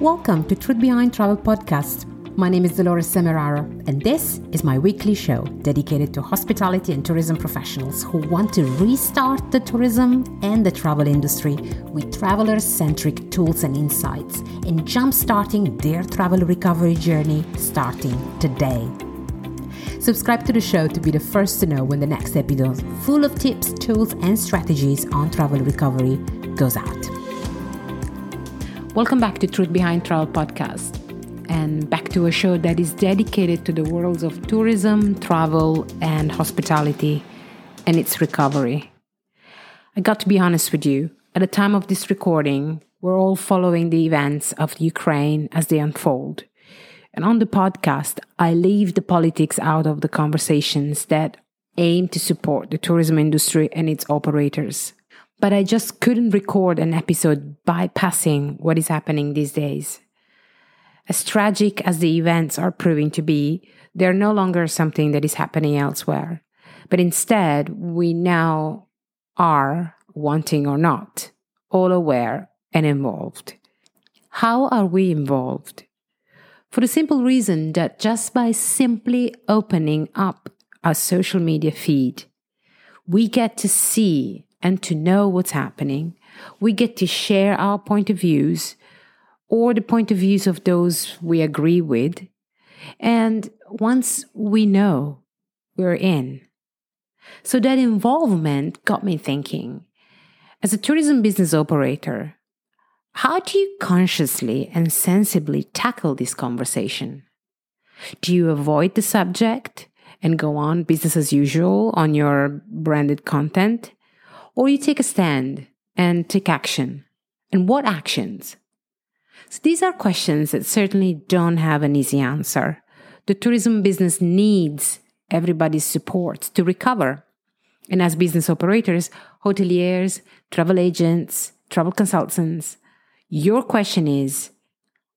Welcome to Truth Behind Travel podcast. My name is Dolores Semeraro, and this is my weekly show dedicated to hospitality and tourism professionals who want to restart the tourism and the travel industry with traveler centric tools and insights and jumpstarting their travel recovery journey starting today. Subscribe to the show to be the first to know when the next episode, full of tips, tools, and strategies on travel recovery, goes out. Welcome back to Truth Behind Travel podcast and back to a show that is dedicated to the worlds of tourism, travel, and hospitality and its recovery. I got to be honest with you, at the time of this recording, we're all following the events of Ukraine as they unfold. And on the podcast, I leave the politics out of the conversations that aim to support the tourism industry and its operators but I just couldn't record an episode bypassing what is happening these days. As tragic as the events are proving to be, they're no longer something that is happening elsewhere, but instead we now are, wanting or not, all aware and involved. How are we involved? For the simple reason that just by simply opening up our social media feed, we get to see and to know what's happening. We get to share our point of views or the point of views of those we agree with. And once we know, we're in. So that involvement got me thinking as a tourism business operator, how do you consciously and sensibly tackle this conversation? Do you avoid the subject and go on business as usual on your branded content? Or you take a stand and take action. And what actions? So these are questions that certainly don't have an easy answer. The tourism business needs everybody's support to recover. And as business operators, hoteliers, travel agents, travel consultants, your question is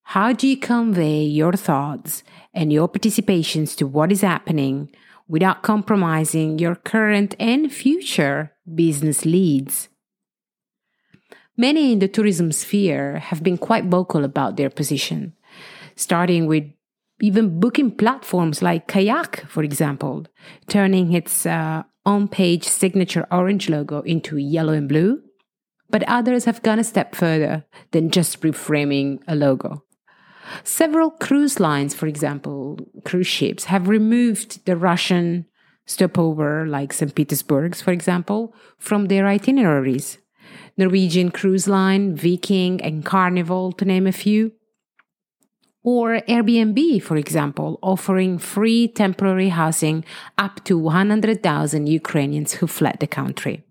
how do you convey your thoughts and your participations to what is happening without compromising your current and future business leads. Many in the tourism sphere have been quite vocal about their position, starting with even booking platforms like Kayak, for example, turning its uh, on page signature orange logo into yellow and blue. But others have gone a step further than just reframing a logo. Several cruise lines, for example, cruise ships, have removed the Russian stopover, like St. Petersburg's, for example, from their itineraries. Norwegian Cruise Line, Viking, and Carnival, to name a few. Or Airbnb, for example, offering free temporary housing up to 100,000 Ukrainians who fled the country.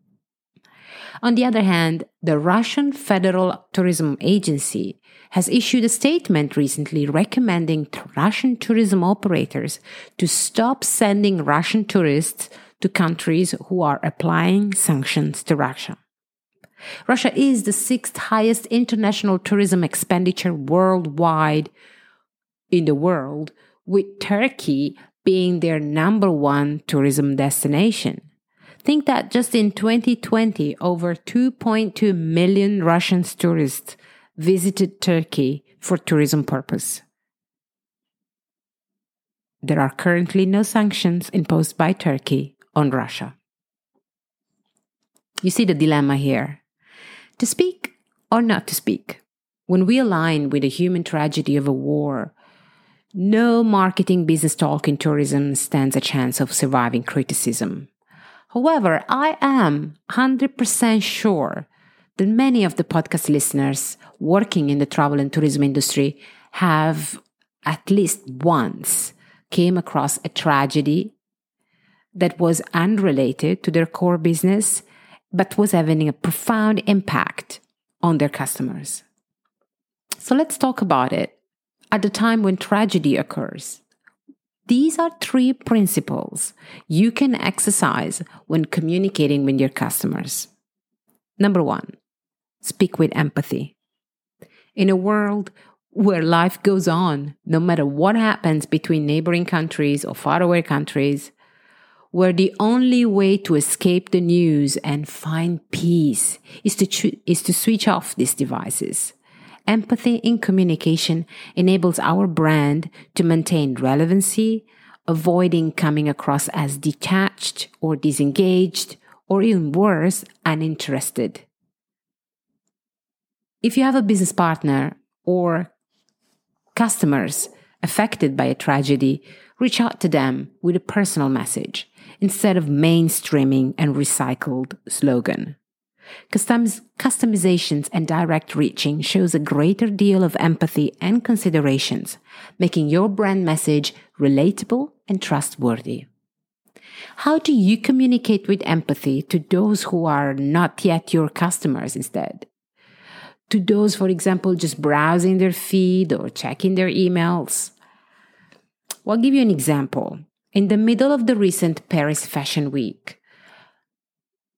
On the other hand, the Russian Federal Tourism Agency has issued a statement recently recommending Russian tourism operators to stop sending Russian tourists to countries who are applying sanctions to Russia. Russia is the sixth highest international tourism expenditure worldwide in the world, with Turkey being their number one tourism destination. Think that just in 2020, over 2.2 million Russian tourists visited Turkey for tourism purpose. There are currently no sanctions imposed by Turkey on Russia. You see the dilemma here. To speak or not to speak. When we align with the human tragedy of a war, no marketing business talk in tourism stands a chance of surviving criticism. However, I am 100% sure that many of the podcast listeners working in the travel and tourism industry have at least once came across a tragedy that was unrelated to their core business but was having a profound impact on their customers. So let's talk about it at the time when tragedy occurs. These are three principles you can exercise when communicating with your customers. Number one, speak with empathy. In a world where life goes on, no matter what happens between neighboring countries or faraway countries, where the only way to escape the news and find peace is to, is to switch off these devices empathy in communication enables our brand to maintain relevancy, avoiding coming across as detached or disengaged, or even worse, uninterested. If you have a business partner or customers affected by a tragedy, reach out to them with a personal message instead of mainstreaming and recycled slogan. Customizations and direct reaching shows a greater deal of empathy and considerations, making your brand message relatable and trustworthy. How do you communicate with empathy to those who are not yet your customers instead? To those, for example, just browsing their feed or checking their emails? Well, I'll give you an example. In the middle of the recent Paris Fashion Week,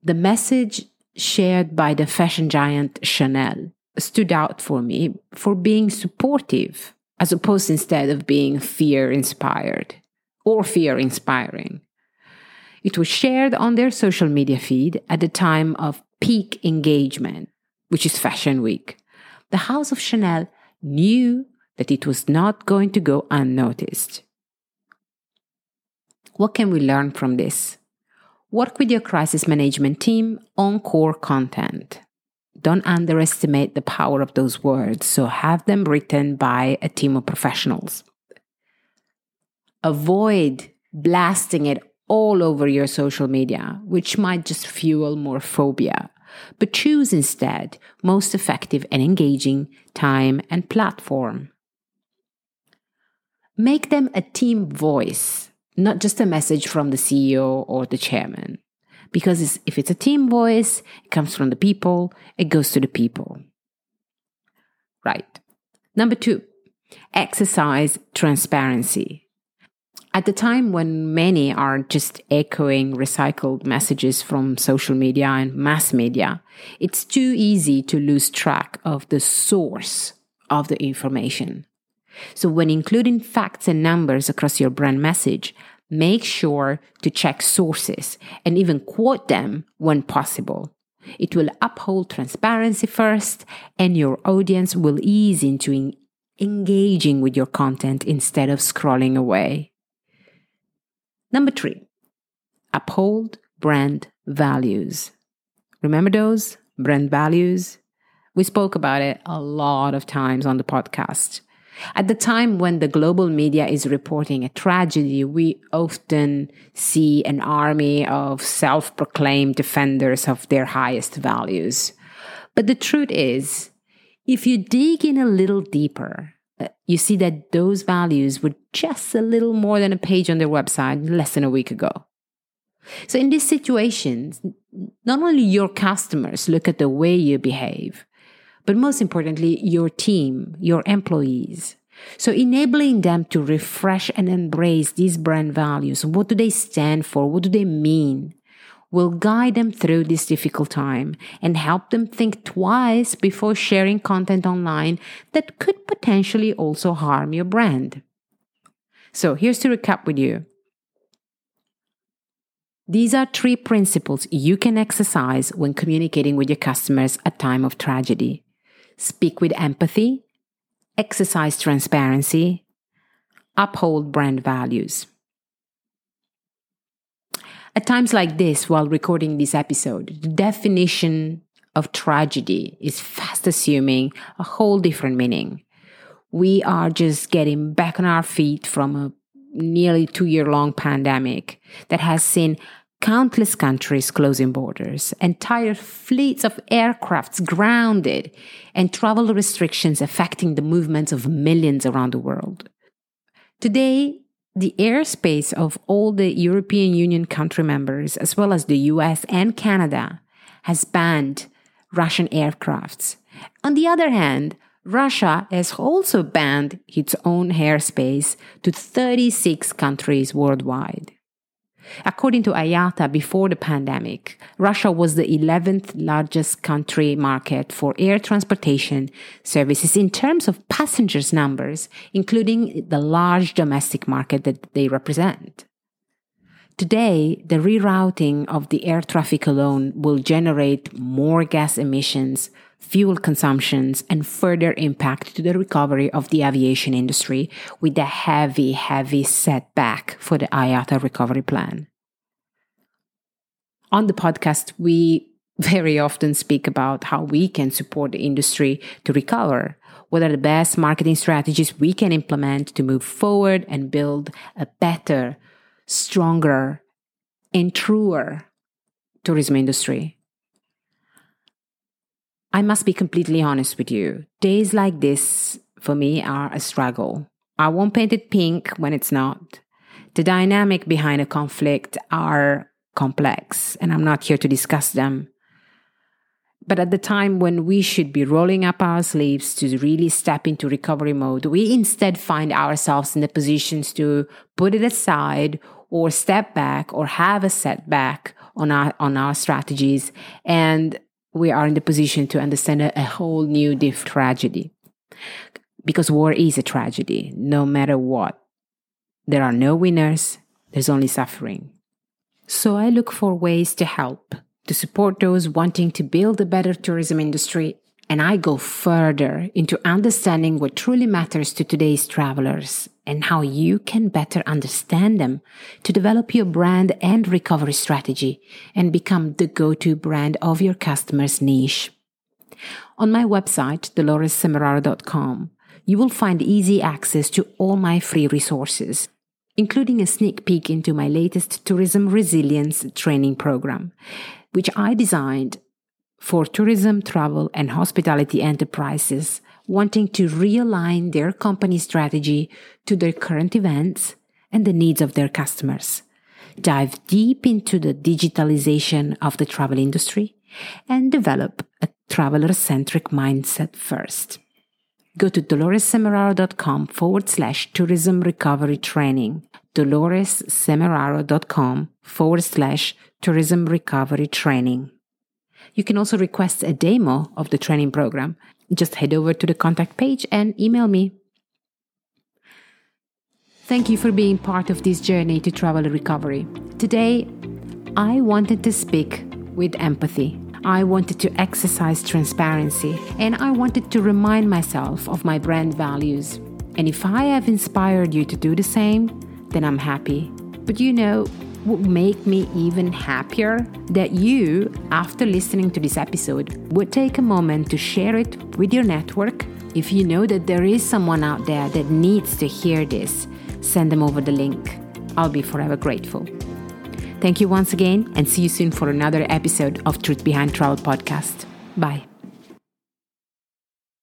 the message shared by the fashion giant Chanel stood out for me for being supportive as opposed instead of being fear inspired or fear inspiring. It was shared on their social media feed at the time of peak engagement, which is Fashion Week. The House of Chanel knew that it was not going to go unnoticed. What can we learn from this? Work with your crisis management team on core content. Don't underestimate the power of those words, so have them written by a team of professionals. Avoid blasting it all over your social media, which might just fuel more phobia. But choose instead most effective and engaging time and platform. Make them a team voice not just a message from the CEO or the chairman. Because it's, if it's a team voice, it comes from the people, it goes to the people. Right. Number two, exercise transparency. At the time when many are just echoing recycled messages from social media and mass media, it's too easy to lose track of the source of the information. So, when including facts and numbers across your brand message, make sure to check sources and even quote them when possible. It will uphold transparency first, and your audience will ease into in- engaging with your content instead of scrolling away. Number three, uphold brand values. Remember those brand values? We spoke about it a lot of times on the podcast. At the time when the global media is reporting a tragedy, we often see an army of self proclaimed defenders of their highest values. But the truth is, if you dig in a little deeper, uh, you see that those values were just a little more than a page on their website less than a week ago. So, in these situations, not only your customers look at the way you behave, but most importantly, your team, your employees. So enabling them to refresh and embrace these brand values. What do they stand for? What do they mean? Will guide them through this difficult time and help them think twice before sharing content online that could potentially also harm your brand. So here's to recap with you. These are three principles you can exercise when communicating with your customers at time of tragedy speak with empathy, exercise transparency, uphold brand values. At times like this, while recording this episode, the definition of tragedy is fast assuming a whole different meaning. We are just getting back on our feet from a nearly two year long pandemic that has seen countless countries closing borders, entire fleets of aircrafts grounded, and travel restrictions affecting the movements of millions around the world. Today, the airspace of all the European Union country members, as well as the US and Canada, has banned Russian aircrafts. On the other hand, Russia has also banned its own airspace to 36 countries worldwide. According to IATA, before the pandemic, Russia was the 11th largest country market for air transportation services in terms of passengers numbers, including the large domestic market that they represent. Today, the rerouting of the air traffic alone will generate more gas emissions fuel consumptions, and further impact to the recovery of the aviation industry with a heavy, heavy setback for the IATA recovery plan. On the podcast, we very often speak about how we can support the industry to recover. What are the best marketing strategies we can implement to move forward and build a better, stronger, and truer tourism industry? I must be completely honest with you. Days like this for me are a struggle. I won't paint it pink when it's not. The dynamic behind a conflict are complex, and I'm not here to discuss them. But at the time when we should be rolling up our sleeves to really step into recovery mode, we instead find ourselves in the positions to put it aside or step back or have a setback on our on our strategies and we are in the position to understand a, a whole new diff tragedy. Because war is a tragedy. No matter what. There are no winners. There's only suffering. So i look for ways to help to support those wanting to build a better tourism industry and I go further into understanding what truly matters to today's travelers and how you can better understand them to develop your brand and recovery strategy and become the go-to brand of your customer's niche. On my website, doloressemeraro.com, you will find easy access to all my free resources, including a sneak peek into my latest tourism resilience training program, which I designed for tourism, travel, and hospitality enterprises wanting to realign their company strategy to their current events and the needs of their customers. Dive deep into the digitalization of the travel industry and develop a traveler centric mindset first. Go to doloressemeraro.com forward slash tourism recovery training. doloressemeraro.com forward slash tourism recovery training. You can also request a demo of the training program. Just head over to the contact page and email me. Thank you for being part of this journey to travel recovery. Today, I wanted to speak with empathy. I wanted to exercise transparency and I wanted to remind myself of my brand values. And if I have inspired you to do the same, then I'm happy. But you know, would make me even happier that you, after listening to this episode, would take a moment to share it with your network. If you know that there is someone out there that needs to hear this, send them over the link. I'll be forever grateful. Thank you once again, and see you soon for another episode of Truth Behind Travel podcast. Bye.